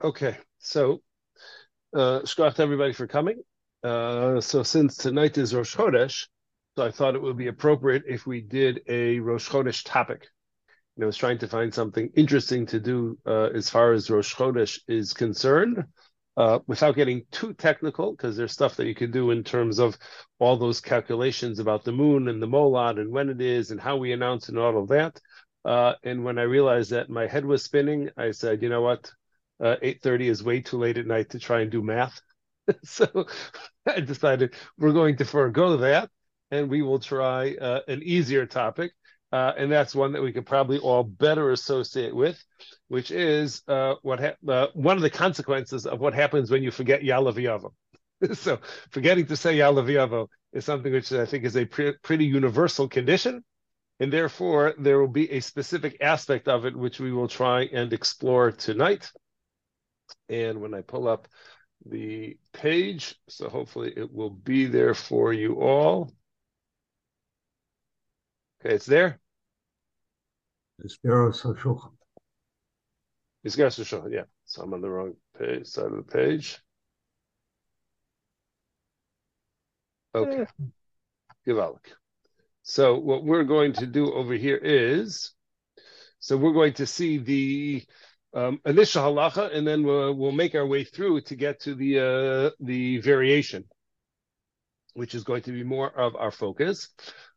Okay, so uh, to everybody for coming. Uh, so since tonight is Rosh Chodesh, so I thought it would be appropriate if we did a Rosh Chodesh topic. Know, I was trying to find something interesting to do uh, as far as Rosh Chodesh is concerned, uh, without getting too technical, because there's stuff that you can do in terms of all those calculations about the moon and the molad and when it is and how we announce and all of that. Uh, and when I realized that my head was spinning, I said, you know what? Uh, 8.30 is way too late at night to try and do math. so I decided we're going to forego that and we will try uh, an easier topic. Uh, and that's one that we could probably all better associate with, which is uh, what ha- uh, one of the consequences of what happens when you forget Yalav so forgetting to say Yalav is something which I think is a pre- pretty universal condition. And therefore, there will be a specific aspect of it which we will try and explore tonight. And when I pull up the page, so hopefully it will be there for you all. Okay, it's there. Iskara Shulchan. Iskara Shulchan, yeah. So I'm on the wrong page, side of the page. Okay. Eh. Givalik. So what we're going to do over here is, so we're going to see the um, initial halacha, and then we'll, we'll, make our way through to get to the uh, the variation, which is going to be more of our focus.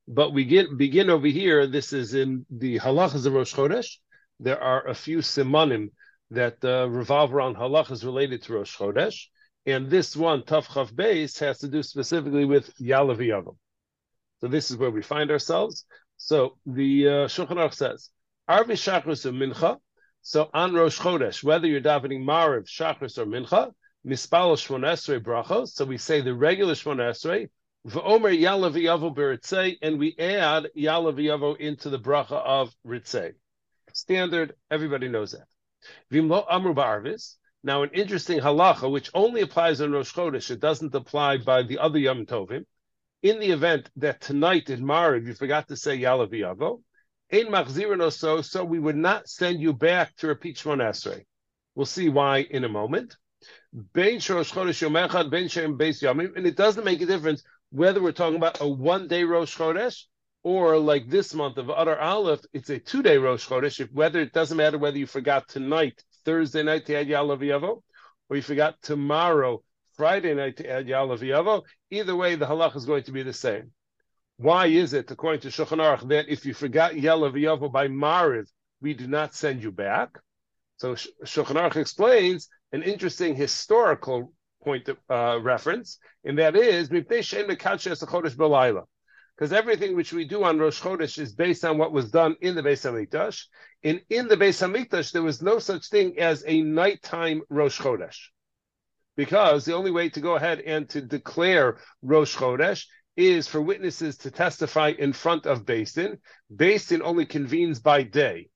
But we get begin over here. This is in the halachas of Rosh Chodesh. There are a few simanim that uh, revolve around halachas related to Rosh Chodesh, and this one Tav Chav Beis has to do specifically with Yalav Yavam. So this is where we find ourselves. So the uh, Shulchan Aruch says, Arvi Shachris of Mincha so on Rosh Chodesh, whether you're davening Mariv, Shachris, or Mincha, Mispal Shmonesrei brachos. So we say the regular Shmonesrei, V'omer Yalav Yavo Beritzei, and we add Yalav Yavo into the bracha of Ritzei. Standard, everybody knows that. Vimlo Amru Ba'arvis. Now, an interesting halacha, which only applies on Rosh Chodesh, it doesn't apply by the other Yom Tovim. In the event that tonight in Mariv you forgot to say Yalav Yavo, Ein machzirin so, so we would not send you back to repeat Shmon Esrei. We'll see why in a moment. And it doesn't make a difference whether we're talking about a one-day Rosh Chodesh or like this month of Adar Aleph, it's a two-day Rosh Chodesh. Whether it doesn't matter whether you forgot tonight, Thursday night to add Yalav Yavo, or you forgot tomorrow, Friday night to add Yalav Yavo, either way, the halach is going to be the same. Why is it, according to Shulchan Aruch, that if you forgot Yelav Yavo by Mariv, we do not send you back? So Shulchan Aruch explains an interesting historical point of uh, reference, and that is because everything which we do on Rosh Chodesh is based on what was done in the Beis Hamikdash, and in the Beis Hamikdash there was no such thing as a nighttime Rosh Chodesh, because the only way to go ahead and to declare Rosh Chodesh is for witnesses to testify in front of Beis Din. Basin only convenes by day.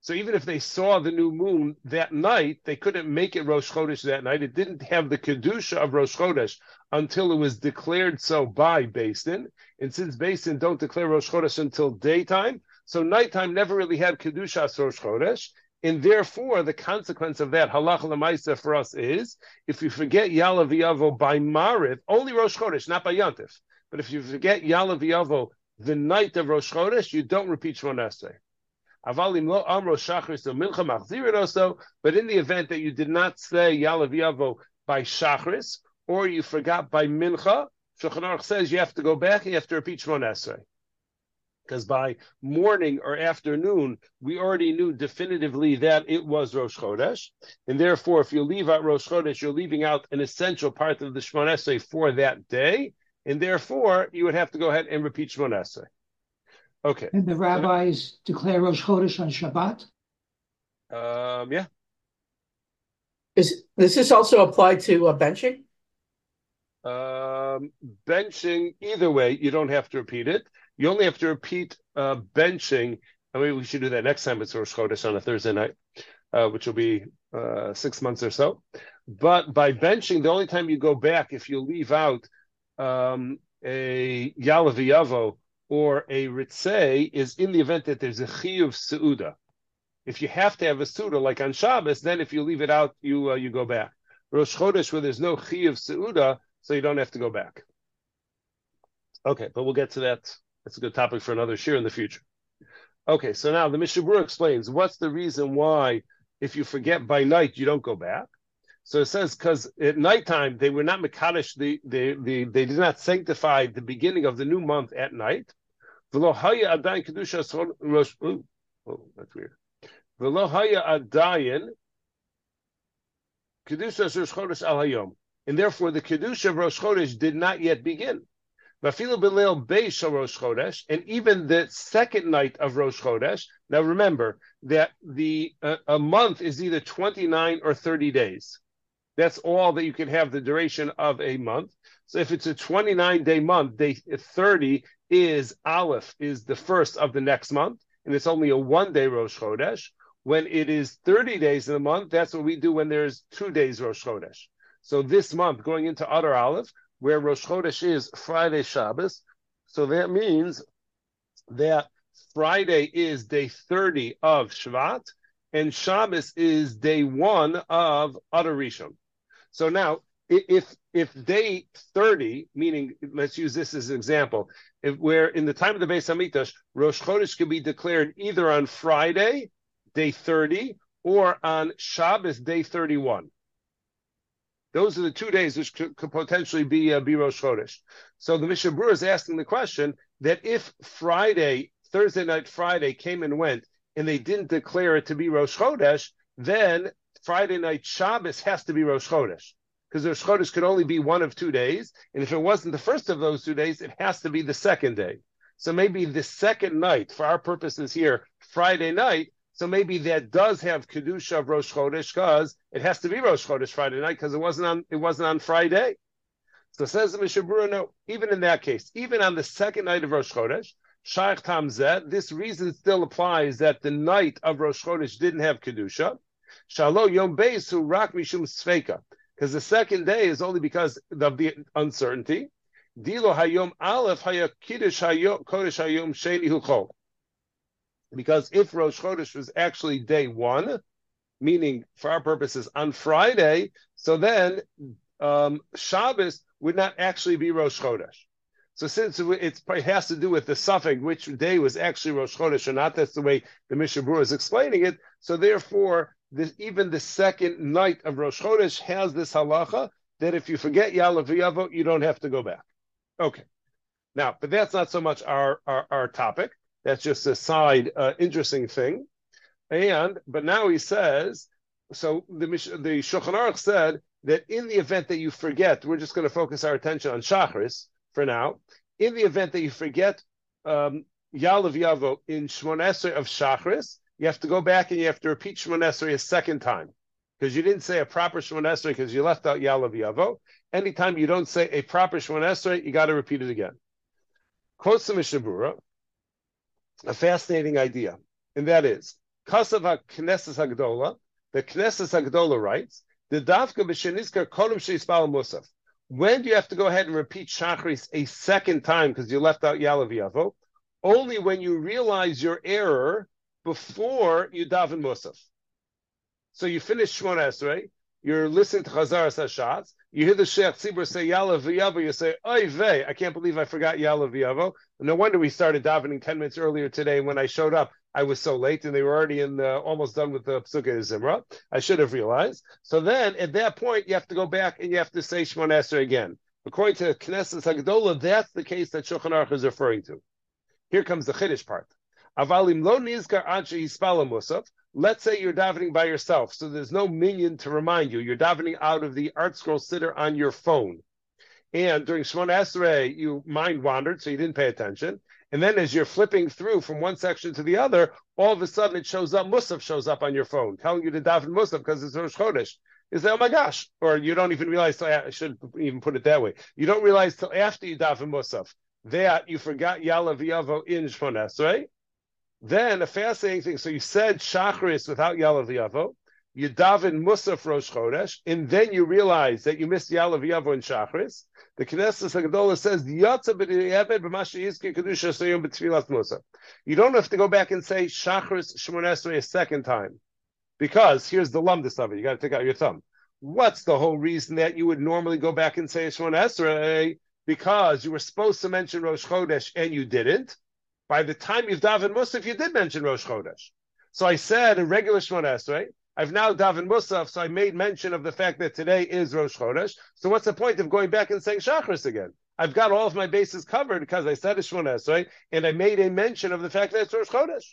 So even if they saw the new moon that night, they couldn't make it Rosh Chodesh that night. It didn't have the kedusha of Rosh Chodesh until it was declared so by Beis Din. And since Beis Din don't declare Rosh Chodesh until daytime, so nighttime never really had kedusha as Rosh Chodesh. And therefore, the consequence of that halach lemaisa for us is if you forget Yalav Yavo by Mariv, only Rosh Chodesh, not by Yantif. But if you forget Yalav Yavo the night of Rosh Chodesh, you don't repeat Shmon Esrei. Avalim lo amro shachris milcha machzirin also. But in the event that you did not say Yalav Yavo by shachris, or you forgot by mincha, Shulchan says you have to go back and you have to repeat Shmon Esrei because by morning or afternoon, we already knew definitively that it was Rosh Chodesh. And therefore, if you leave out Rosh Chodesh, you're leaving out an essential part of the Shemon Esrei for that day. And therefore, you would have to go ahead and repeat Shemon Esrei. Okay. And the rabbis declare Rosh Chodesh on Shabbat? Um, yeah. Is, does this also apply to uh, benching? Um, benching, either way, you don't have to repeat it. You only have to repeat uh, benching. I mean, we should do that next time it's Rosh Chodesh on a Thursday night, uh, which will be uh, six months or so. But by benching, the only time you go back, if you leave out um, a Yalaviyavo or a Ritzei, is in the event that there's a Chiyuv Seuda. If you have to have a Suda, like on Shabbos, then if you leave it out, you uh, you go back. Rosh Chodesh, where there's no Chiyuv Seuda, so you don't have to go back. Okay, but we'll get to that. That's a good topic for another year in the future. Okay, so now the Mishnah Berurah explains what's the reason why if you forget by night you don't go back. So it says because at nighttime they were not mekadosh, the, the, the, they did not sanctify the beginning of the new month at night. Oh, that's weird. And therefore the kedusha of Rosh Chodesh did not yet begin. And even the second night of Rosh Chodesh. Now remember that the uh, a month is either twenty nine or thirty days. That's all that you can have the duration of a month. So if it's a 29 day month, day 30 is Aleph, is the first of the next month, and it's only a one day Rosh Chodesh. When it is 30 days in a month, that's what we do when there's two days Rosh Chodesh. So this month, going into Adar Aleph, where Rosh Chodesh is Friday Shabbos, so that means that Friday is day 30 of Shvat, and Shabbos is day one of Adar Rishon. So now, if if day 30, meaning let's use this as an example, if where in the time of the Beis Hamikdash, Rosh Chodesh could be declared either on Friday, day 30, or on Shabbos, day 31. Those are the two days which could, could potentially be uh, be Rosh Chodesh. So the Mishnah Berurah is asking the question that if Friday, Thursday night, Friday came and went, and they didn't declare it to be Rosh Chodesh, then Friday night Shabbos has to be Rosh Chodesh because Rosh Chodesh could only be one of two days, and if it wasn't the first of those two days, it has to be the second day. So maybe the second night, for our purposes here, Friday night. So maybe that does have kedusha of Rosh Chodesh because it has to be Rosh Chodesh Friday night because it wasn't on it wasn't on Friday. So says the Mishnah Berurah, no, even in that case, even on the second night of Rosh Chodesh, Shaykh Tamzeh, this reason still applies that the night of Rosh Chodesh didn't have kedusha. Shalo Yom Beisu Rak Mishum Sfeika. Because the second day is only because of the uncertainty. Dilo Hayom Aleph Haya Kiddush Kodesh Hayom Sheni Huchol. Because if Rosh Chodesh was actually day one, meaning for our purposes on Friday, so then um, Shabbos would not actually be Rosh Chodesh. So since it has to do with the suffix, which day was actually Rosh Chodesh or not, that's the way the Mishnah Berurah is explaining it. So therefore, this, even the second night of Rosh Chodesh has this halacha that if you forget Yalav Yavo, you don't have to go back. Okay. Now, but that's not so much our, our, our topic. That's just a side uh, interesting thing. And, but now he says, so the, the Shulchan Aruch said that in the event that you forget, we're just going to focus our attention on Shachris for now. In the event that you forget um, Yalav Yavo in Shmoneser of Shachris, you have to go back and you have to repeat Shemon Esrei a second time because you didn't say a proper Shemon Esrei because you left out Yalav Yavo. Anytime you don't say a proper Shemon Esrei, you got to repeat it again. Quotes the Mishnah Berurah, a fascinating idea, and that is Kasav Knesses Hagdola. The Knesses Hagdola writes the Davka b'Shenizkar Kodim Sheispal Musaf. When do you have to go ahead and repeat Shachris a second time because you left out Yalav Yavo? Only when you realize your error before you daven Musaf. So you finish Shmon Esrei, you're listening to Chazar Sashatz, you hear the Shliach Tzibur say Yalav V'Yavo, you say, Oy vey, I can't believe I forgot Yalav V'Yavo. No wonder we started davening 10 minutes earlier today. When I showed up, I was so late and they were already in the, almost done with the Psukkah Zimra. I should have realized. So then at that point, you have to go back and you have to say Shmon Esrei again. According to Knesset Hagdola, that's the case that Shulchan Aruch is referring to. Here comes the Chiddush part. Avalim lo nizkar musaf. Let's say you're davening by yourself, so there's no minyan to remind you. You're davening out of the ArtScroll siddur on your phone. And during Shemona Esrei, you mind wandered, so you didn't pay attention. And then as you're flipping through from one section to the other, all of a sudden it shows up, Musaf shows up on your phone, telling you to daven Musaf because it's Rosh Chodesh. You say, oh my gosh, or you don't even realize, I should even put it that way. You don't realize till after you daven Musaf that you forgot Yalav Yavo in Shemona Esrei then a fascinating thing. So you said Shachris without Yalav Yavo. you daven Musaf Rosh Chodesh, and then you realize that you missed Yalav Yavo and Shachris, the Knesset Hagdolah says. You don't have to go back and say Shachris Shemon Esrei a second time. Because here's the lumdus of it. You got to take out your thumb. What's the whole reason that you would normally go back and say Shemon Esrei? Because you were supposed to mention Rosh Chodesh and you didn't. By the time you've davened Musaf, you did mention Rosh Chodesh. So I said a regular Shemon Esrei, I've now davened Musaf, so I made mention of the fact that today is Rosh Chodesh. So what's the point of going back and saying Shachris again? I've got all of my bases covered because I said Shemon Esrei, and I made a mention of the fact that it's Rosh Chodesh.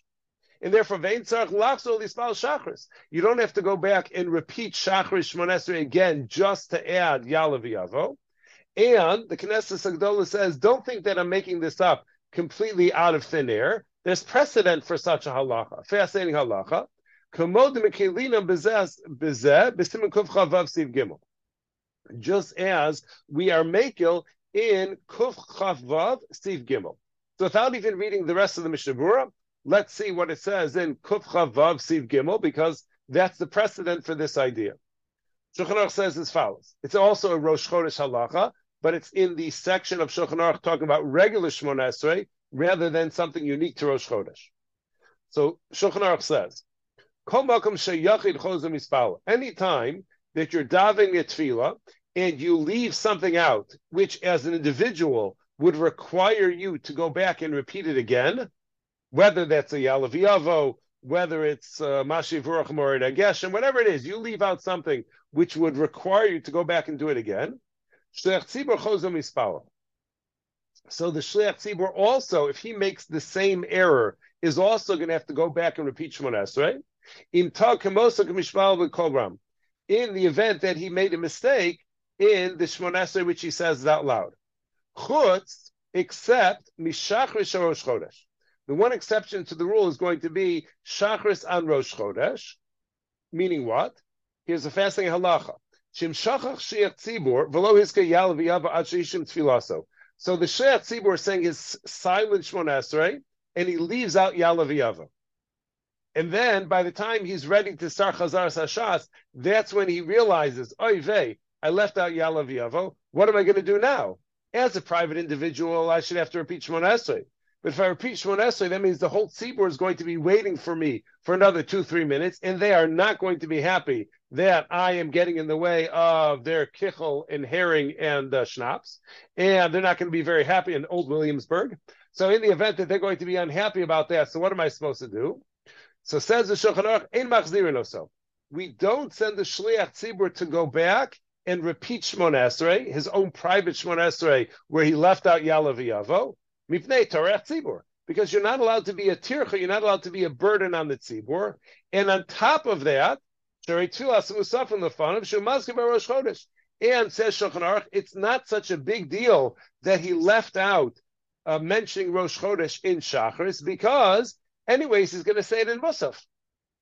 And therefore, Vein Tzarch Lachzol Lispal Shachris. You don't have to go back and repeat Shachris Shemon Esrei again just to add Yalav Yavo. And the Knesset Hagdola says, don't think that I'm making this up completely out of thin air. There's precedent for such a halacha, fascinating halacha. Just as we are makil in Kuf Chavav Steve Gimel. So without even reading the rest of the Mishnah let's see what it says in Kuf Chavav Steve Gimel, because that's the precedent for this idea. Shulchan Aruch says as follows. It's also a Rosh Chodesh halacha, but it's in the section of Shulchan Aruch talking about regular Shmona Esrei rather than something unique to Rosh Chodesh. So Shulchan Aruch says, Anytime that you're davening a tefillah and you leave something out, which as an individual would require you to go back and repeat it again, whether that's a Yalav whether it's uh, Mashi Vurach Morid and whatever it is, you leave out something which would require you to go back and do it again. So the Shliach Tzibur also, if he makes the same error, is also going to have to go back and repeat Shemon Esrei. In the event that he made a mistake in the Shemon Esrei, which he says out loud. Chutz, except Mishachris Rosh Chodesh. The one exception to the rule is going to be Shachris on Rosh Chodesh, meaning what? Here's a fascinating halacha. So the shliach tzibur is saying his silent Shemon Esrei, and he leaves out yal v'yava. And then by the time he's ready to start Chazar Sashas, that's when he realizes, oy vey, I left out Yalav Yavo. What am I going to do now? As a private individual, I should have to repeat Shemon Esrei. But if I repeat Shemon Esrei, that means the whole tzibur is going to be waiting for me for another two, three minutes, and they are not going to be happy that I am getting in the way of their kichel and herring and uh, schnapps, and they're not going to be very happy in Old Williamsburg. So in the event that they're going to be unhappy about that, so what am I supposed to do? So says the Shulchan Aruch, "Ein machzirin oso." We don't send the shliach tzibur to go back and repeat Shmon Esrei, his own private Shmon Esrei, where he left out Yalav Yavo, mifnei Torah tzibur, because you're not allowed to be a tircha, you're not allowed to be a burden on the tzibur, and on top of that, And says Shulchan it's not such a big deal that he left out uh, mentioning Rosh Chodesh in Shachris because Anyways, he's going to say it in Musaf.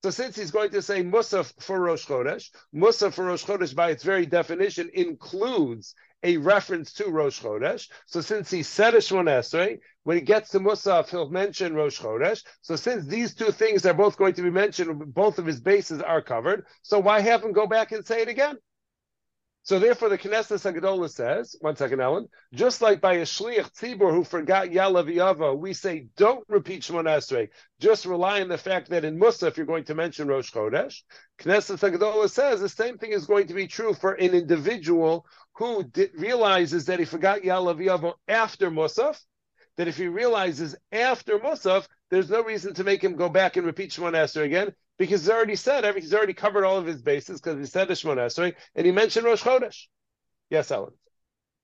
So since he's going to say Musaf for Rosh Chodesh, Musaf for Rosh Chodesh by its very definition includes a reference to Rosh Chodesh. So since he said a Shmon Esrei, when he gets to Musaf, he'll mention Rosh Chodesh. So since these two things are both going to be mentioned, both of his bases are covered. So why have him go back and say it again? So therefore, the Knesset Hagdola says, one second, Ellen, just like by a shliach tzibur who forgot Yalav Yavo, we say don't repeat Shemon Esrei. Just rely on the fact that in Musaf you're going to mention Rosh Chodesh. Knesset Hagdola says the same thing is going to be true for an individual who realizes that he forgot Yalav Yavo after Musaf. That if he realizes after Musaf, there's no reason to make him go back and repeat Shemon Esrei again because he's already said he's already covered all of his bases because he said the Shemon Esrei and he mentioned Rosh Chodesh. Yes, Ellen.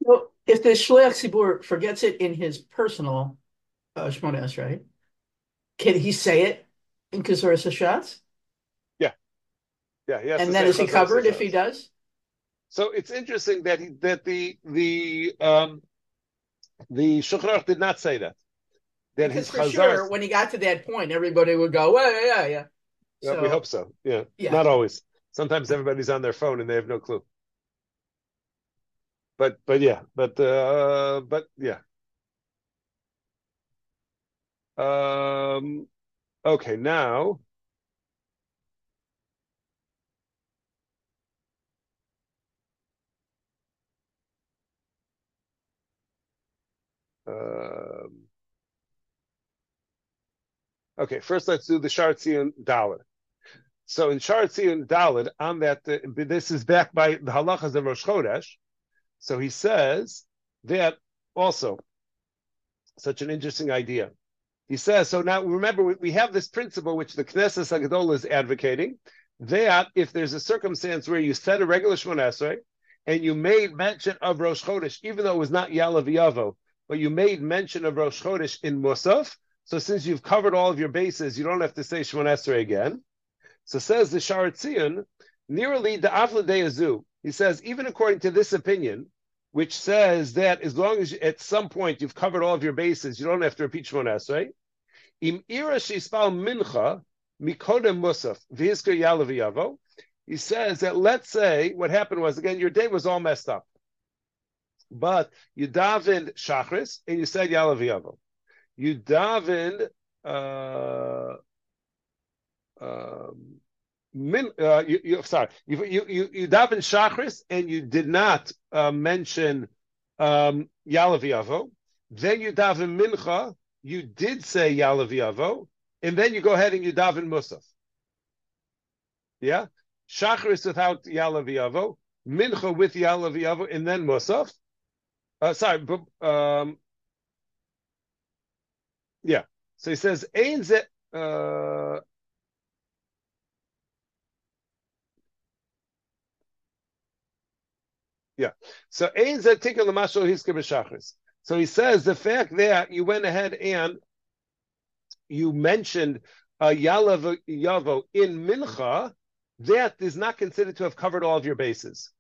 Well, if the Shliach Tzibur forgets it in his personal uh, Shemon Esrei, can he say it in Kazor Sashatz? Yeah, yeah, yeah. and then is he covered if he does? So it's interesting that he, that the the um, the Shulchan did not say that. That because his for sure, when he got to that point, everybody would go, well, yeah, yeah, yeah. Yeah, we hope so. Yeah. yeah. Not always. Sometimes everybody's on their phone and they have no clue. But but yeah, but uh but yeah. Um okay, now um okay, first let's do the Shartzion Dalit. So in Shartzion Dalit, on that, this is backed by the halachas of Rosh Chodesh. So he says that also, such an interesting idea. He says, so now remember, we, we have this principle which the Knesset Hagdolah is advocating, that if there's a circumstance where you said a regular Shemon Esrei, and you made mention of Rosh Chodesh, even though it was not Yalav Yavo, but you made mention of Rosh Chodesh in Musaf, so since you've covered all of your bases, you don't have to say Shemon Esrei again. So says the Shaar nearly the Afla He says, even according to this opinion, which says that as long as you, at some point you've covered all of your bases, you don't have to repeat Shemon Esrei. Im ira shispal mincha mikodem musaf v'hisker. He says that let's say what happened was again your day was all messed up, but you davened shachris and you said yalav yavo. You davened. Uh, um, min, uh, you, you, sorry, you you you, you daven shachris and you did not uh, mention um, yalav. Then you daven mincha. You did say yalav and then you go ahead and you daven musaf. Yeah, shachris without yalav mincha with yalav and then musaf. Uh, sorry, um, yeah. So he says, "Ein ze." Uh, Yeah. So ein zetika l'mashal hisker b'shachris. So he says the fact that you went ahead and you mentioned uh, Yalav Yavo in Mincha, that is not considered to have covered all of your bases.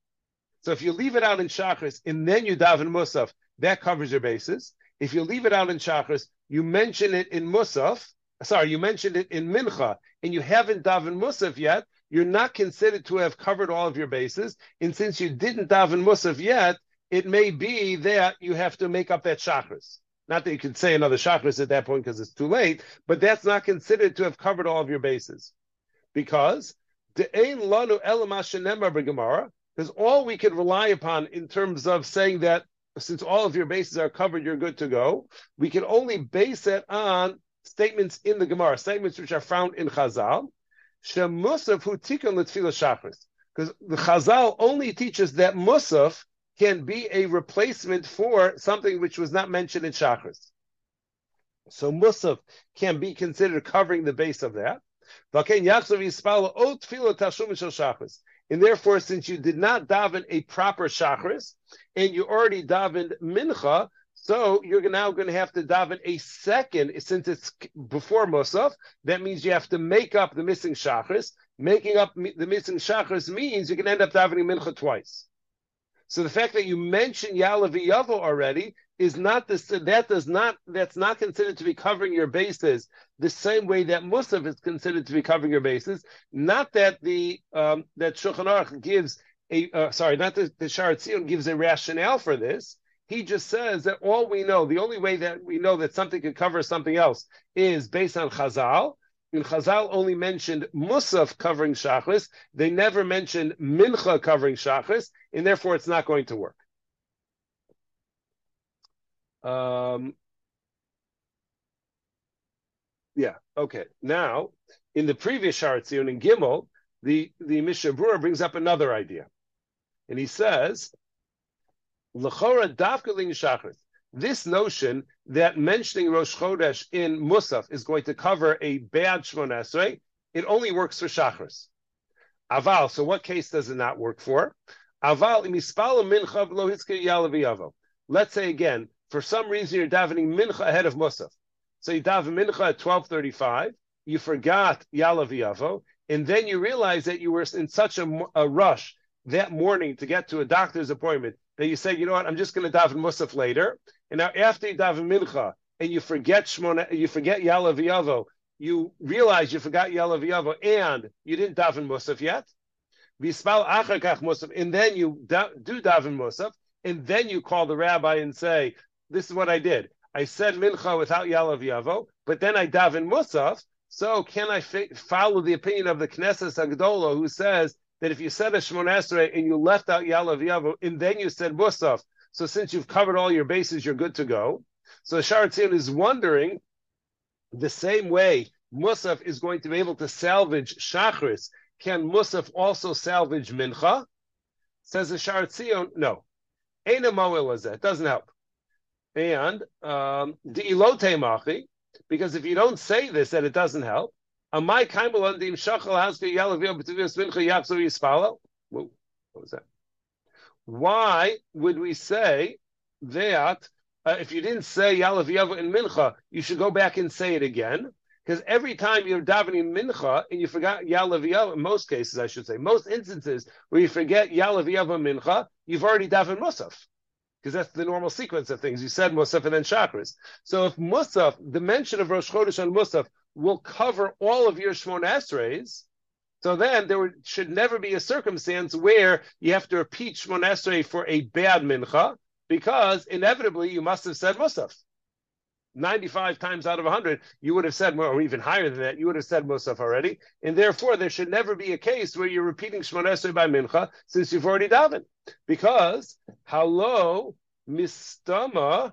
So if you leave it out in Shachris and then you daven Musaf, that covers your bases. If you leave it out in Shachris, you mention it in Musaf, sorry, you mentioned it in Mincha, and you haven't daven Musaf yet, you're not considered to have covered all of your bases. And since you didn't daven Musaf yet, it may be that you have to make up that shachris. Not that you could say another shachris at that point because it's too late, but that's not considered to have covered all of your bases. Because because all we can rely upon in terms of saying that since all of your bases are covered, you're good to go. We can only base it on statements in the Gemara, statements which are found in Chazal, Shemusaf hu tikkun l'tfila shachris. Because the Chazal only teaches that Musaf can be a replacement for something which was not mentioned in Shachris. So Musaf can be considered covering the base of that. And therefore, since you did not daven a proper Shachris, and you already davened Mincha, so you're now going to have to daven a second, since it's before Musaf. That means you have to make up the missing shachris. Making up the missing shachris means you can end up davening mincha twice. So the fact that you mentioned Yalav Yavo already is not this. That does not. That's not considered to be covering your bases the same way that Musaf is considered to be covering your bases. Not that the um, that Shulchan Aruch gives a uh, sorry, not that the Shaar Hatziyun gives a rationale for this. He just says that all we know, the only way that we know that something can cover something else is based on Chazal. And Chazal only mentioned Musaf covering Shachris. They never mentioned Mincha covering Shachris, and therefore it's not going to work. Um, yeah, okay. Now, in the previous Shaar Hatziyun in Gimel, the, the Mishnah Berurah brings up another idea. And he says. This notion that mentioning Rosh Chodesh in Musaf is going to cover a bad Shmon Esrei, it only works for Shachris. Aval, so what case does it not work for? Aval imispala mincha lo yalav Let's say again, for some reason you're davening mincha ahead of Musaf. So you daven mincha at 1235, you forgot yalav yavo, and then you realize that you were in such a, a rush that morning to get to a doctor's appointment that you say, you know what, I'm just going to daven Musaf later. And now after you daven Mincha and you forget Shmona, you forget Yalav Yavo, you realize you forgot Yalav Yavo and you didn't daven Musaf yet. And then you do daven Musaf, and then you call the rabbi and say, this is what I did. I said Mincha without Yalav Yavo, but then I daven Musaf. So can I follow the opinion of the Knesset Hagdolah who says that if you said a Shmon Esrei and you left out Yalav Yavo and then you said Musaf, so since you've covered all your bases, you're good to go. So Sharatzion is wondering the same way Musaf is going to be able to salvage Shachris. Can Musaf also salvage Mincha? Says the Sharatzion, no. That. Doesn't help. And um, the ilote machi, because if you don't say this, then it doesn't help. Yalavio yispalo. What was that? Why would we say that uh, if you didn't say Yalav Yavo in Mincha, you should go back and say it again? Because every time you're davening Mincha and you forgot Yalav Yavo, in most cases, I should say, most instances where you forget Yalav Yavo Mincha, you've already davened Musaf. Because that's the normal sequence of things. You said Musaf and then Shachris. So if Musaf, the mention of Rosh Chodesh on Musaf, will cover all of your Shmon Esreis, so then there should never be a circumstance where you have to repeat Shmon Esrei for a bad mincha, because inevitably you must have said Musaf. 95 times out of 100, you would have said, more, or even higher than that, you would have said Musaf already. And therefore, there should never be a case where you're repeating Shmon Esrei by Mincha since you've already davened. Because, hello, mistama,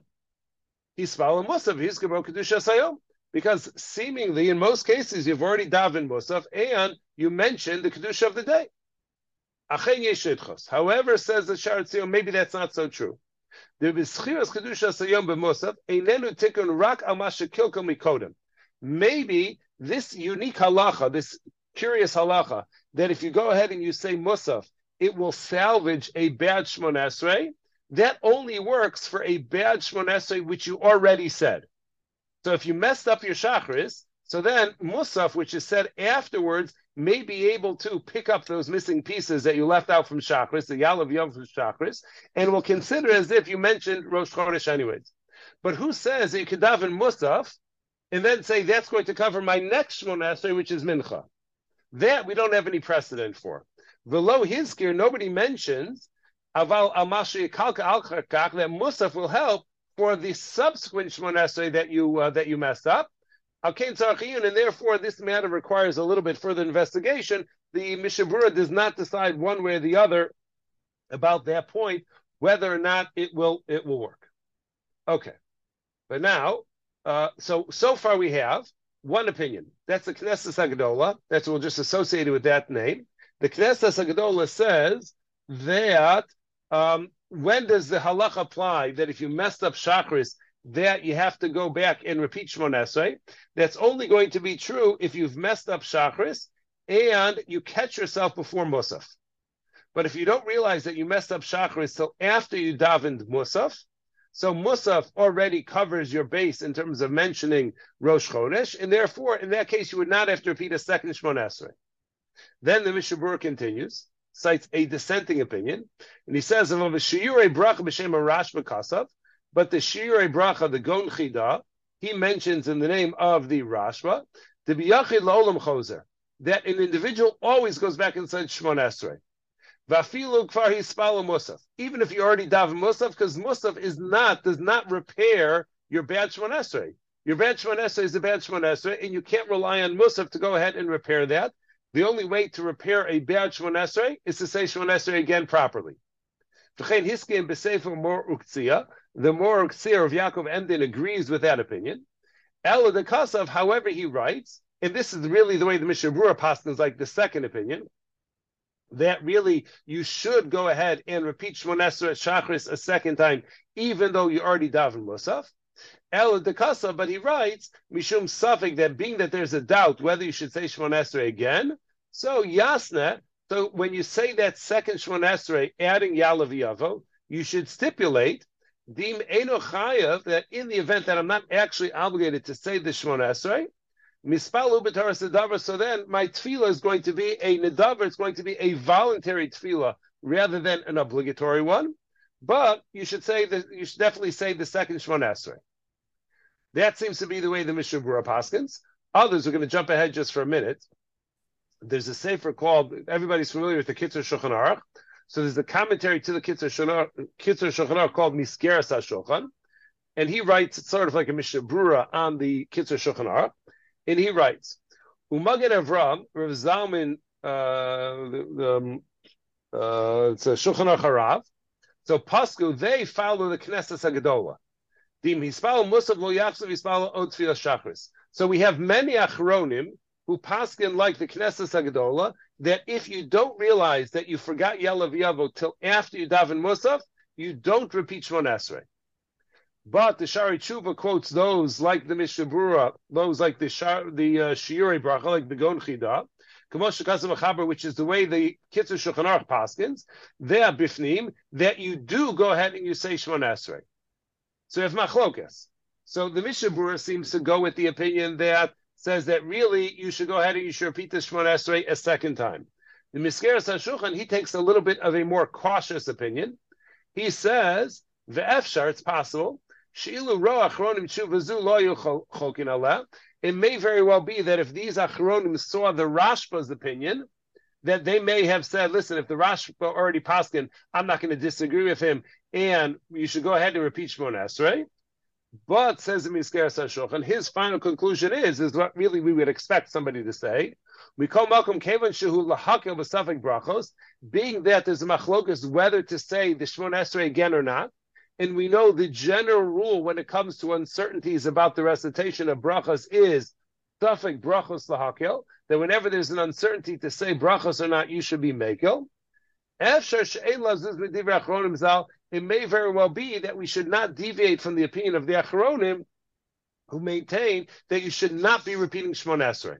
hispala Musaf, he's Kedusha Sayom because seemingly in most cases you've already davened Musaf and you mentioned the Kedusha of the day. However, says the Sharat maybe that's not so true. Maybe this unique halacha, this curious halacha, that if you go ahead and you say Musaf, it will salvage a bad Shmon Esrei, that only works for a bad Shmon Esrei which you already said. So if you messed up your shachris, so then Musaf, which is said afterwards, may be able to pick up those missing pieces that you left out from shachris, the Yalav Yom from shachris, and will consider as if you mentioned Rosh Chodesh anyways. But who says that you could daven Musaf and then say that's going to cover my next Shmon which is Mincha? That we don't have any precedent for. Below Hizkir, nobody mentions Aval Kalka Al that Musaf will help for the subsequent Shmoneh that you uh, that you messed up. And therefore this matter requires a little bit further investigation. The Mishabura does not decide one way or the other about that point whether or not it will it will work. Okay, but now, uh, so so far we have one opinion. That's the Knesset Hagadola. That's we'll just associated with that name. The Knesset Hagadola says that um, when does the halach apply that if you messed up shachris, that you have to go back and repeat Shmon Esrei? That's only going to be true if you've messed up shachris and you catch yourself before Musaf. But if you don't realize that you messed up shachris till after you davened Musaf, so Musaf already covers your base in terms of mentioning Rosh Chodesh, and therefore, in that case, you would not have to repeat a second Shmon Esrei. Then the Mishabur continues cites a dissenting opinion, and he says of a bracha b'shem arash b'kasav, but the shiurei bracha, the gon chida, he mentions in the name of the Rashba, to be yachid la'olam choser, that an individual always goes back and says Shmon Esrei. Vafilu kfar hispalo musaf. Even if you already daven musaf, because musaf is not, does not repair your bad Shmon Esrei. Your bad Shmon Esrei is a bad Shmon Esrei, and you can't rely on musaf to go ahead and repair that. The only way to repair a bad Shmon Esrei is to say Shmon Esrei again properly. The Mor Uktzia, the Mor Uktzia of Yaakov Emden agrees with that opinion. Ella the Kasav, however, he writes, and this is really the way the Mishnah Brura is like the second opinion, that really you should go ahead and repeat Shmon Esrei Shachris a second time, even though you already daven Musaf. El Dekasa, but he writes, Mishum Suffolk, that being that there's a doubt whether you should say Shmon Esrei again, so Yasna, so when you say that second Shmon Esrei, adding Yalav Yavo, you should stipulate Dim Eno Chayav, that in the event that I'm not actually obligated to say the Shmon Esrei, Mispalu B'Taras Nedavar, so then my tefillah is going to be a Nedavar, it's going to be a voluntary tefillah rather than an obligatory one. But you should say that you should definitely say the second Shmon Esrei. That seems to be the way the Mishnah Berurah paskins. Others are going to jump ahead just for a minute. There's a sefer called, everybody's familiar with the Kitzur Shulchan Aruch. So there's a commentary to the Kitzur Shulchan called Misgeres HaShulchan. And he writes, it's sort of like a Mishnah Brura on the Kitzur Shulchan. And he writes, Umaged Avram, Rav Zalman, uh, the, um, uh, it's a Shulchan Harav. So Pasku, they follow the Knesset Hagadola So we have many achronim who paskin like the Knesset Agadola that if you don't realize that you forgot Yalav Yavo till after you daven Musaf, you don't repeat Shmon Esrei. But the Shari Tshuva quotes those like the Mishabura, those like the Shar, the uh, Shiuri Bracha, like the Gon Chida, which is the way the Kitzur Shulchan Aruch paskins, they are bifnim, that you do go ahead and you say Shmon Esrei. So if machlokas. So the Mishabura seems to go with the opinion that says that really you should go ahead and you should repeat the Shemon Esrei a second time. The Misgeres HaShulchan, he takes a little bit of a more cautious opinion. He says, Ve'efshar, it's possible, Shi'ilu ro achronim tshuvazu lo chokin aleh. It may very well be that if these achronim saw the Rashba's opinion, that they may have said, listen, if the Rashba already paskin, I'm not going to disagree with him, and you should go ahead and repeat Shmon Esrei. But says Misker and his final conclusion is is what really we would expect somebody to say. We call Malcolm Kavan Shehu Lahakel B'Safik Brachos, being that there's a machlokas whether to say the Shmon Esrei again or not, and we know the general rule when it comes to uncertainties about the recitation of brachos is Safik Brachos Lahakel, that whenever there's an uncertainty to say brachos or not, you should be Mekel it may very well be that we should not deviate from the opinion of the Acharonim, who maintain that you should not be repeating Shmon Esrei.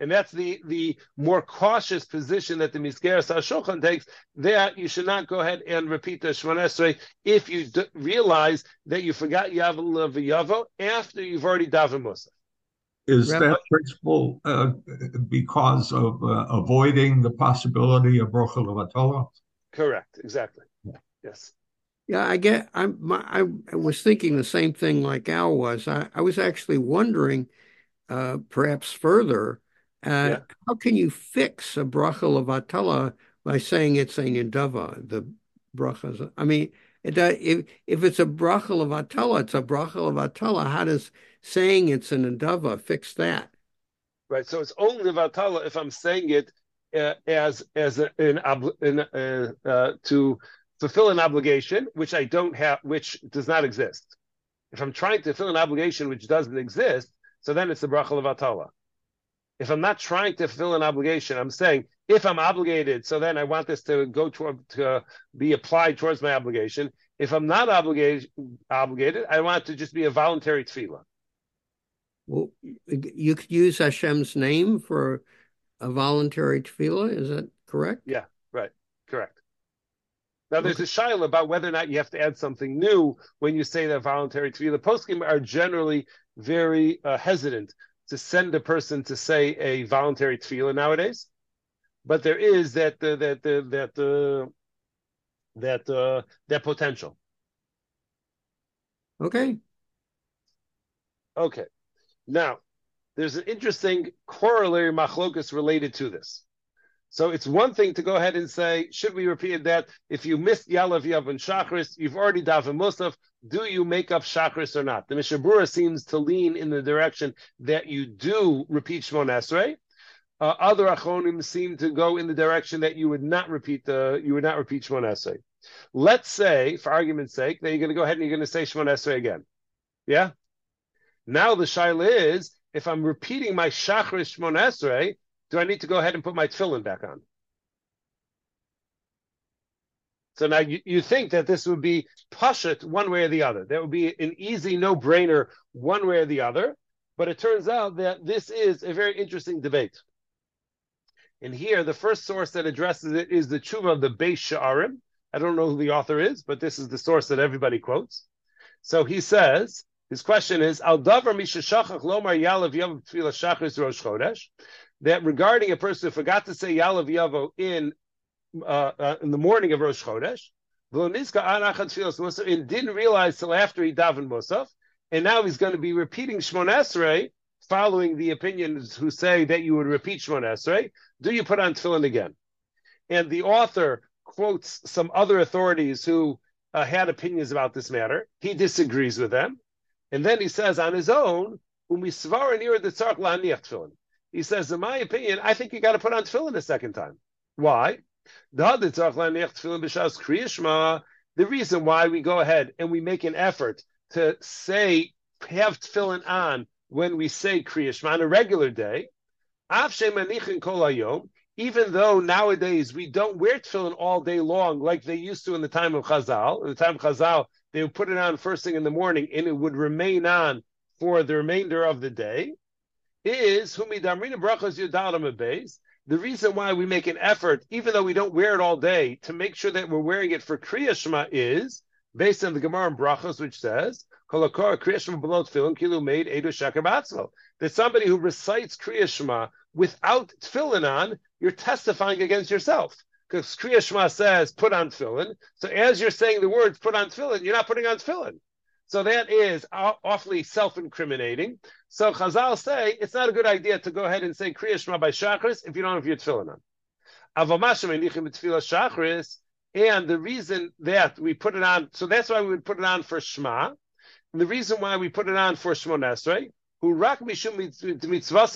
And that's the, the more cautious position that the Mizgeres HaShulchan takes, that you should not go ahead and repeat the Shmon Esrei if you d- realize that you forgot Yavel Yavo after you've already daven Musa. Is Rabbi, that principle uh, because of uh, avoiding the possibility of Brochel of Correct, exactly. Yes. Yeah, I get. I'm. My, I, was thinking the same thing like Al was. I, I was actually wondering, uh, perhaps further, uh, yeah. how can you fix a bracha levatala by saying it's a nidava? The brachas. I mean, it, uh, if if it's a bracha levatala, it's a bracha levatala. How does saying it's a nidava fix that? Right. So it's only levatala if I'm saying it uh, as as an, an, uh, uh, to fulfill an obligation which I don't have, which does not exist. If I'm trying to fulfill an obligation which doesn't exist, so then it's the bracha levatala. If I'm not trying to fulfill an obligation, I'm saying if I'm obligated, so then I want this to go toward to be applied towards my obligation. If I'm not obligated, obligated, I want it to just be a voluntary tefillah. Well, you could use Hashem's name for a voluntary tefillah. Is that correct? Yeah, right, correct. Now, there's a shaila about whether or not you have to add something new when you say that voluntary tefillah. Poskim are generally very uh, hesitant to send a person to say a voluntary tefillah nowadays, but there is that uh, that uh, that uh, that uh, that potential. Okay. Okay. Now, there's an interesting corollary machlokus related to this. So it's one thing to go ahead and say, should we repeat that? If you missed Yalav Yav and Shachris, you've already daven Musaf. Do you make up Shachris or not? The Mishabura seems to lean in the direction that you do repeat Shmon Esrei. Uh, other Achonim seem to go in the direction that you would not repeat the you would not repeat Shmon Esrei. Let's say, for argument's sake, that you're going to go ahead and you're going to say Shmon Esrei again. Yeah. Now the shaila is, if I'm repeating my Shachris Shmon Esrei, do I need to go ahead and put my tefillin back on? So now you, you think that this would be pashut one way or the other. That would be an easy no-brainer one way or the other. But it turns out that this is a very interesting debate. And here, the first source that addresses it is the tshuva of the Beis Sha'arim. I don't know who the author is, but this is the source that everybody quotes. So he says, his question is, Al davar lomar yalav chodesh that regarding a person who forgot to say Yalav Yavo in uh, uh, in the morning of Rosh Chodesh, and didn't realize till after he davened Musaf, and now he's going to be repeating Shmon Esrei, following the opinions who say that you would repeat Shmon Esrei. Do you put on tefillin again? And the author quotes some other authorities who uh, had opinions about this matter. He disagrees with them, and then he says on his own, "Umisvara near the tzark la'aniach tefillin." He says, in my opinion, I think you got to put on tefillin a second time. Why? The reason why we go ahead and we make an effort to say have tefillin on when we say Kriya Shema on a regular day. Even though nowadays we don't wear tefillin all day long like they used to in the time of Chazal. In the time of Chazal, they would put it on first thing in the morning and it would remain on for the remainder of the day. Is brachas. The reason why we make an effort, even though we don't wear it all day, to make sure that we're wearing it for Kriya Shema is based on the Gemara and Brachos, which says That somebody who recites Kriya Shema without tefillin on, you're testifying against yourself. Because Kriya Shema says put on tefillin. So as you're saying the words put on tefillin, you're not putting on tefillin. So that is awfully self-incriminating. So Chazal say it's not a good idea to go ahead and say Kriya Shema by Shachris if you don't have your tefillin on. And the reason that we put it on, so that's why we would put it on for Shema. And the reason why we put it on for Shemon Esrei, who rak mishum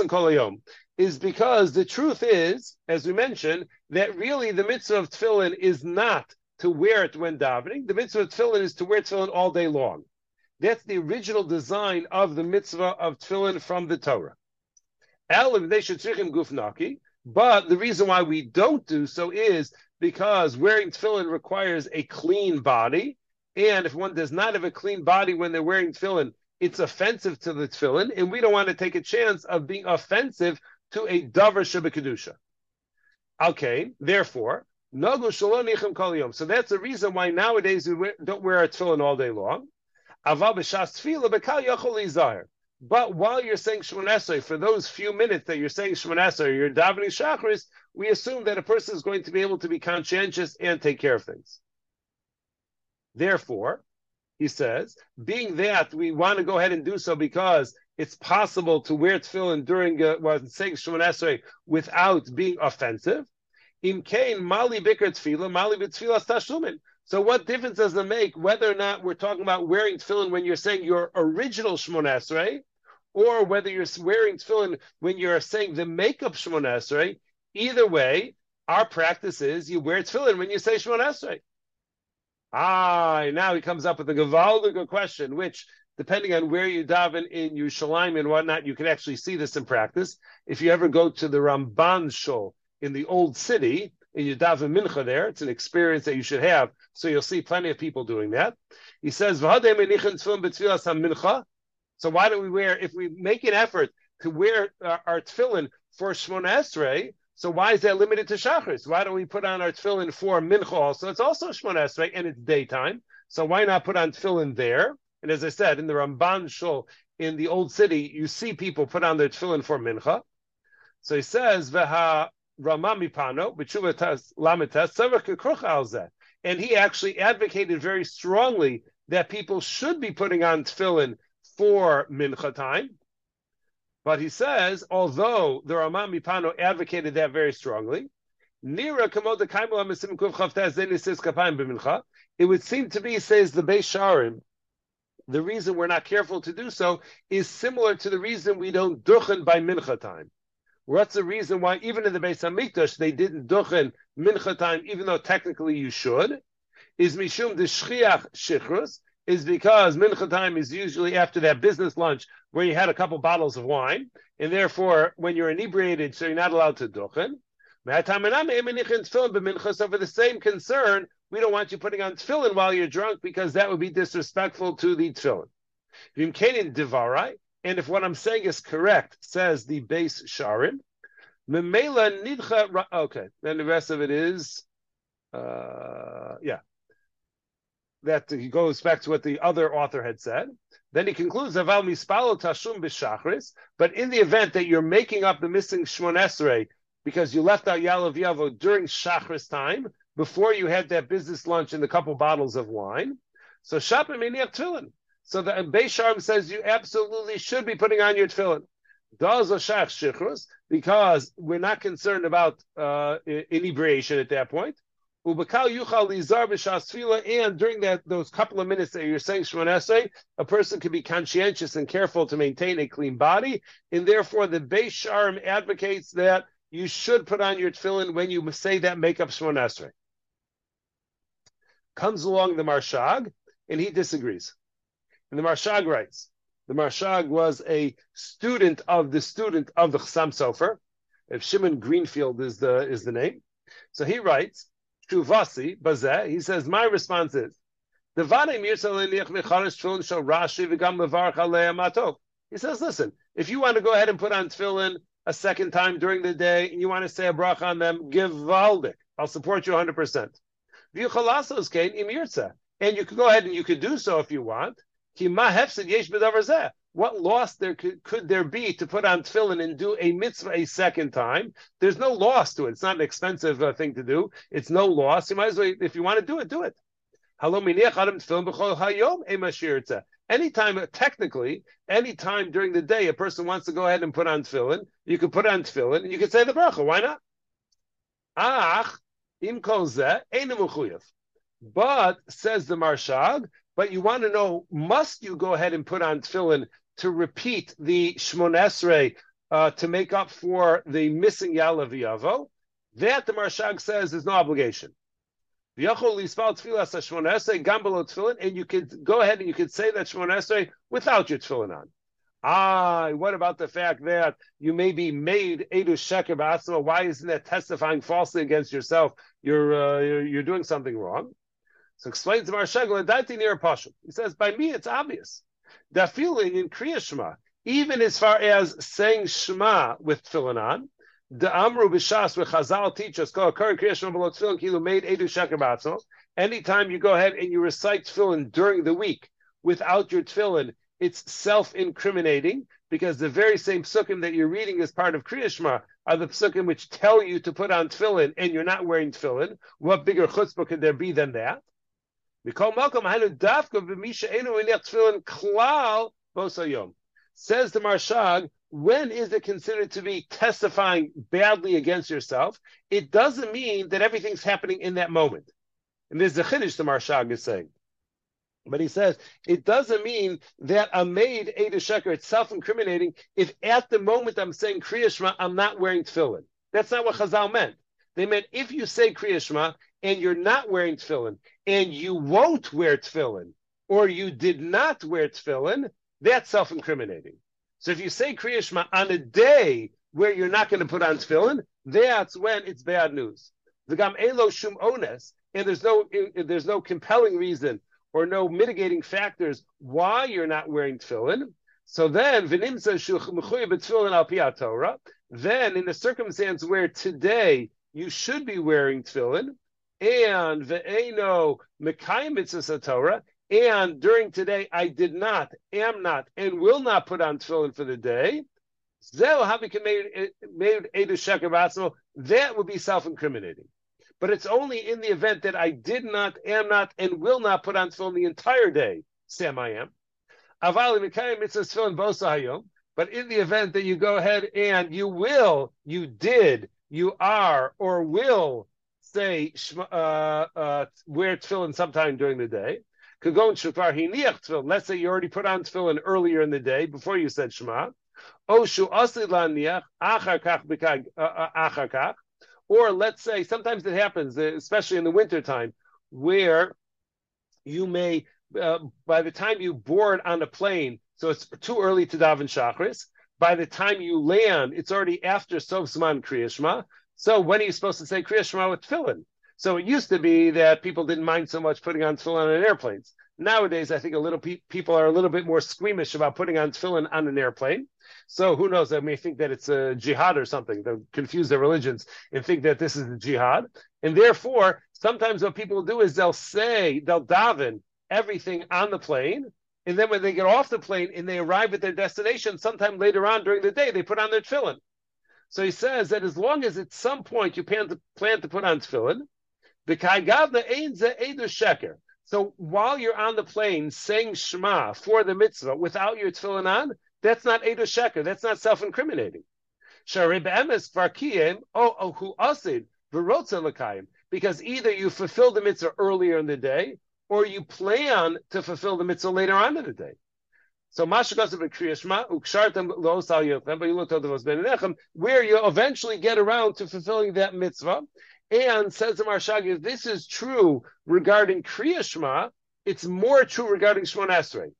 kolayom, is because the truth is, as we mentioned, that really the mitzvah of tefillin is not to wear it when davening. The mitzvah of tefillin is to wear tefillin all day long. That's the original design of the mitzvah of tefillin from the Torah. But the reason why we don't do so is because wearing tefillin requires a clean body, and if one does not have a clean body when they're wearing tefillin, it's offensive to the tefillin, and we don't want to take a chance of being offensive to a davar shabakadusha. Okay, therefore, So that's the reason why nowadays we don't wear our tefillin all day long. But while you're saying Shemon for those few minutes that you're saying Shemon you're davening Shachris, we assume that a person is going to be able to be conscientious and take care of things. Therefore, he says, being that we want to go ahead and do so because it's possible to wear tefillin during uh, well, saying Shemon without being offensive. Im kain mali bikr tefillah, mali b'tefillah tashlumin. So what difference does it make whether or not we're talking about wearing tefillin when you're saying your original Shemon Esrei, or whether you're wearing tefillin when you're saying the makeup Shemon Esrei? Either way, our practice is you wear tefillin when you say Shemon Esrei. Ah, now he comes up with a gewaldige question, which depending on where you daven in Yerushalayim and whatnot, you can actually see this in practice. If you ever go to the Ramban shul in the old city, and you daven mincha there. It's an experience that you should have. So you'll see plenty of people doing that. He says, So why don't we wear, if we make an effort to wear our, tefillin for Shmon Esrei, so why is that limited to Shachris? Why don't we put on our tefillin for mincha also? It's also Shmon Esrei and it's daytime. So why not put on tefillin there? And as I said, in the Ramban Shul in the old city, you see people put on their tefillin for mincha. So he says, "Veha Rama MiPano, and he actually advocated very strongly that people should be putting on tefillin for mincha time. But he says, although the Rama MiPano advocated that very strongly, it would seem to be, says the Beis the reason we're not careful to do so is similar to the reason we don't duchen by mincha time. What's the reason why even in the Beis Hamikdash they didn't duchen mincha time, even though technically you should? Is mishum the shchiach shichrus is because mincha time is usually after that business lunch where you had a couple bottles of wine, and therefore when you're inebriated, so you're not allowed to duchen. So for the same concern, we don't want you putting on tefillin while you're drunk because that would be disrespectful to the tefillin. And if what I'm saying is correct, says the Beis Sharim, Memela Nidcha. Okay, then the rest of it is, uh, yeah, that he goes back to what the other author had said. Then he concludes, Aval mispalo tashum b'shachris. But in the event that you're making up the missing shmon esrei because you left out Yalav Yavo during shachris time, before you had that business lunch and a couple bottles of wine, so shapim miniach. So the Beis says you absolutely should be putting on your tefillin. Does a shach shichrus because we're not concerned about uh, inebriation at that point. Ubakal yuchal lizar and during that those couple of minutes that you're saying Shemon Esrei, a person can be conscientious and careful to maintain a clean body, and therefore the Beis Sharim advocates that you should put on your tefillin when you say that makeup Shemon Esrei. Comes along the Marshag, and he disagrees. And the Marshag writes, the Marshag was a student of the student of the Chassam Sofer. If Shimon Greenfeld is the is the name, so he writes, Shuvasi Bazeh. He says, my response is, the He says, listen, if you want to go ahead and put on tefillin a second time during the day and you want to say a bracha on them, give valdik. I'll support you 100%. And you could go ahead and you could do so if you want. What loss there could, could there be to put on tefillin and do a mitzvah a second time? There's no loss to it. It's not an expensive uh, thing to do. It's no loss. You might as well, if you want to do it, do it. Anytime, technically, anytime during the day, a person wants to go ahead and put on tefillin, you can put on tefillin and you can say the bracha. Why not? Ach, im But says the Marshag, but you want to know, must you go ahead and put on tefillin to repeat the Shmonesrei uh, to make up for the missing Yalav? That the Marshag says is no obligation. And you could go ahead and you could say that Shmonesrei without your tefillin on. Ah, what about the fact that you may be made Edu Sheker? Why isn't that testifying falsely against yourself? You're, uh, you're, you're doing something wrong. So explains the Marshagel and Daiti near Pashim. He says, by me, it's obvious. The feeling in Kriya Shema, even as far as saying Shema with tefillin on, the Amru b'Shas where Chazal teach us, called Kar Kriya Shema below tefillin kilu made Edu Ba'atzma. Anytime you go ahead and you recite tefillin during the week without your tefillin, it's self-incriminating because the very same psukim that you're reading as part of Kriya Shema are the psukim which tell you to put on tefillin and you're not wearing tefillin. What bigger chutzpah could there be than that? Says the Marshag, when is it considered to be testifying badly against yourself? It doesn't mean that everything's happening in that moment. And there's the chiddush the Marshag is saying. But he says it doesn't mean that I made Ada Sheker, it's self-incriminating if at the moment I'm saying Kriya Shema, I'm not wearing tefillin. That's not what Chazal meant. They meant if you say Kriya Shema and you're not wearing tefillin, and you won't wear tefillin, or you did not wear tefillin, that's self-incriminating. So if you say Kriya Shema on a day where you're not going to put on tefillin, that's when it's bad news. The gam elo shum ones, and there's no there's no compelling reason or no mitigating factors why you're not wearing tefillin, so then then in the circumstance where today you should be wearing tefillin, and ve'eno mekayim mitzvah Torah, and during today I did not, am not, and will not put on tefillin for the day. That would be self-incriminating. But it's only in the event that I did not, am not, and will not put on tefillin the entire day. Sam, I am. But in the event that you go ahead and you will, you did, you are, or will say uh, uh, wear tefillin sometime during the day. Could go in shofar hiniach. Let's say you already put on tefillin earlier in the day before you said Shema. Uh, kach. Or let's say sometimes it happens, uh, especially in the wintertime, where you may, uh, by the time you board on a plane, so it's too early to daven shachris. By the time you land, it's already after Sovsman Kriyashma. So when are you supposed to say Kriya Shema with tefillin? So it used to be that people didn't mind so much putting on tefillin on airplanes. Nowadays, I think a little pe- people are a little bit more squeamish about putting on tefillin on an airplane. So who knows? They may think that it's a jihad or something. They'll confuse their religions and think that this is the jihad. And therefore, sometimes what people do is they'll say, they'll daven everything on the plane. And then when they get off the plane and they arrive at their destination, sometime later on during the day, they put on their tefillin. So he says that as long as at some point you plan to, plan to put on tefillin, the kaigavna ein ze edu sheker. So while you're on the plane saying Shema for the mitzvah without your tefillin on, that's not Edo Sheker. That's not self-incriminating. Because either you fulfill the mitzvah earlier in the day, or you plan to fulfill the mitzvah later on in the day. So where you eventually get around to fulfilling that mitzvah, and says the Marshag, if this is true regarding Kriya Shema, it's more true regarding Shmon Esrei.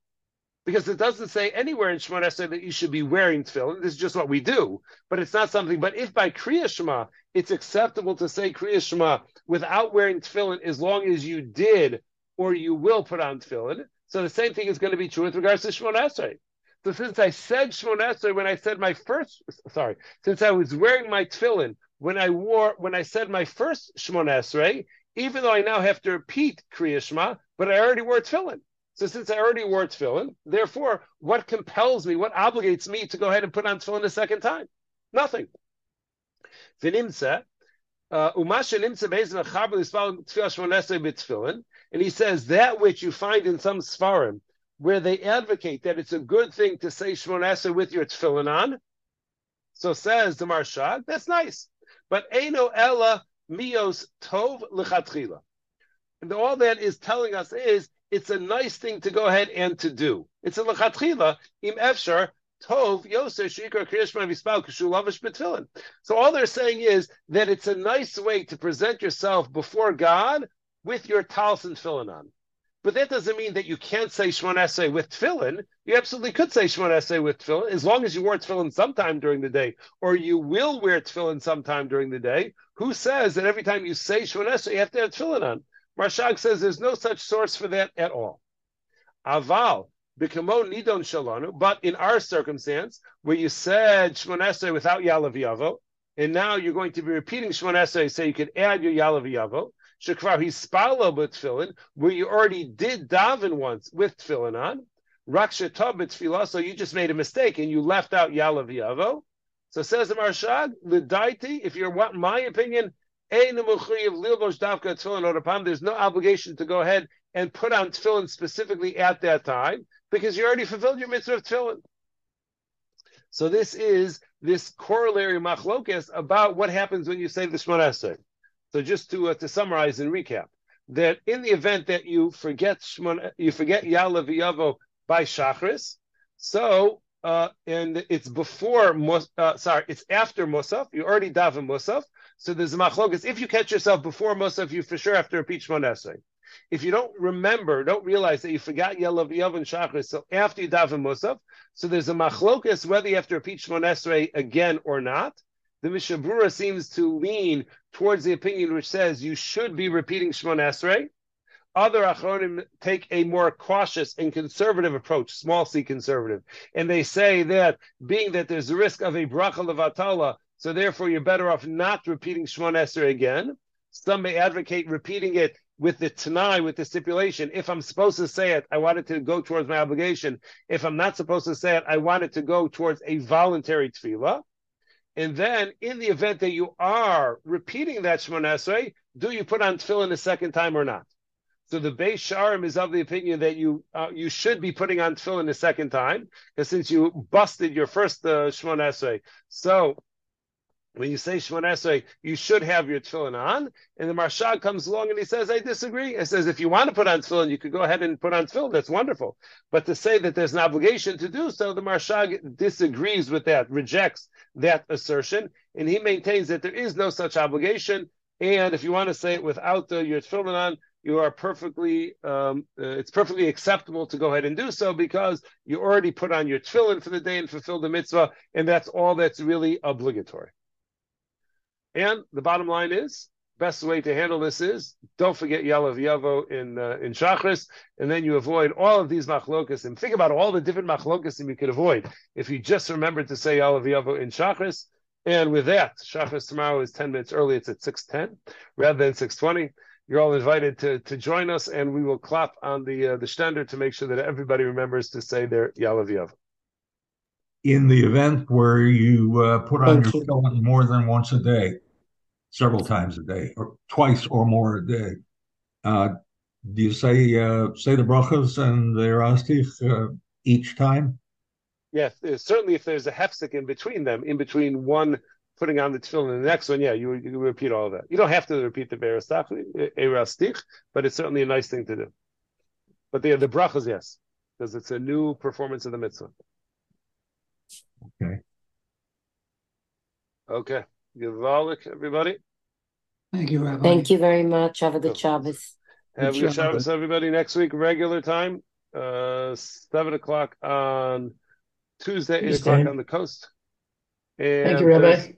because it doesn't say anywhere in Shemon Esrei that you should be wearing tefillin. This is just what we do, but it's not something. But if by Kriya Shema it's acceptable to say Kriya Shema without wearing tefillin, as long as you did or you will put on tefillin, so the same thing is going to be true with regards to Shemon Esrei. So since I said Shemon Esrei when I said my first, sorry, since I was wearing my tefillin when I wore when I said my first Shemon Esrei, even though I now have to repeat Kriya Shema, but I already wore tefillin. So since I already wore tefillin, therefore, what compels me, what obligates me to go ahead and put on tefillin a second time? Nothing. V'nimtza, uh, and he says that which you find in some svarim, where they advocate that it's a good thing to say Shmon with your tefillin on. So says the Marshag, that's nice. But Eino Ella Mios Tov Lechatchila. And all that is telling us is it's a nice thing to go ahead and to do. It's a lechatchila im efshar tov yoser shikar kriyashma vispal kishulavish betfilin. So all they're saying is that it's a nice way to present yourself before God with your talis and tefillin on. But that doesn't mean that you can't say Shemon Esrei with tefillin. You absolutely could say Shemon Esrei with tefillin, as long as you wore tefillin sometime during the day, or you will wear tefillin sometime during the day. Who says that every time you say Shemon Esrei, you have to have tefillin on? Marshag says there's no such source for that at all. Aval, Bikamo Nidon Shalanu, but in our circumstance, where you said Shmon without Yalav Yavo, and now you're going to be repeating Shmon so you could add your Yalav Yavo, Shekvar Hispalo B'Tfilin, where you already did daven once with Tfilin on, Rakshatov B'Tfilah, so you just made a mistake and you left out Yalav Yavo. So says the Marshag, L'daiti, if you're want my opinion, tefillin there's no obligation to go ahead and put on tefillin specifically at that time because you already fulfilled your mitzvah of tefillin. So this is this corollary machlokes about what happens when you say the Shemon So just to uh, to summarize and recap, that in the event that you forget Shmon, you forget Yalav Yavo by Shachris, so uh, and it's before, uh, sorry, it's after Musaf. You already daven Musaf. So there's a machlokas. If you catch yourself before Musaf, you for sure have to repeat Shmon Esrei. If you don't remember, don't realize that you forgot Yelav Yav and Shachris, so after you daven Musaf, so there's a machlokas whether you have to repeat Shmon Esrei again or not. The Mishna Berura seems to lean towards the opinion which says you should be repeating Shmon Esrei. Other Achronim take a more cautious and conservative approach, small c conservative, and they say that being that there's a risk of a bracha levatala, so therefore you're better off not repeating Shmon Esrei again. Some may advocate repeating it with the Tanai, with the stipulation. If I'm supposed to say it, I want it to go towards my obligation. If I'm not supposed to say it, I want it to go towards a voluntary tefillah. And then, in the event that you are repeating that Shemon Esrei, do you put on tefillin a second time or not? So the Beis Sharim is of the opinion that you uh, you should be putting on tefillin a second time, because since you busted your first uh, Shemon so when you say Shemon Esrei, you should have your tefillin on. And the Marshag comes along and he says, I disagree. He says, if you want to put on tefillin, you could go ahead and put on tefillin. That's wonderful. But to say that there's an obligation to do so, the Marshag disagrees with that, rejects that assertion. And he maintains that there is no such obligation. And if you want to say it without the, your tefillin on, you are perfectly, um, uh, it's perfectly acceptable to go ahead and do so because you already put on your tefillin for the day and fulfilled the mitzvah, and that's all that's really obligatory. And the bottom line is, best way to handle this is don't forget Yalav Yavo in uh, in Shachris, and then you avoid all of these machlokas. And think about all the different machlokas you could avoid if you just remembered to say Yalav Yavo in Shachris. And with that, Shachris tomorrow is 10 minutes early. It's at 6.10 rather than 6.20 you're all invited to, to join us, and we will clap on the uh, the standard to make sure that everybody remembers to say their Yalav Yav. In the event where you uh, put on Thank your tefillin more than once a day, several times a day, or twice or more a day, uh, do you say uh, say the brachas and the rastich uh, each time? Yes, certainly. If there's a hefsek in between them, in between one putting on the tefillin and the next one, yeah, you, you repeat all of that. You don't have to repeat the Erastich, but it's certainly a nice thing to do. But the, the brachas, yes, because it's a new performance of the mitzvah. Okay. Okay. Givalik, everybody. Thank you, Rabbi. Thank you very much. Have a good Shabbos. Have a good Shabbos, everybody. Next week, regular time, uh, seven o'clock on Tuesday, eight o'clock on the coast. And Thank you, Rabbi. Thurs-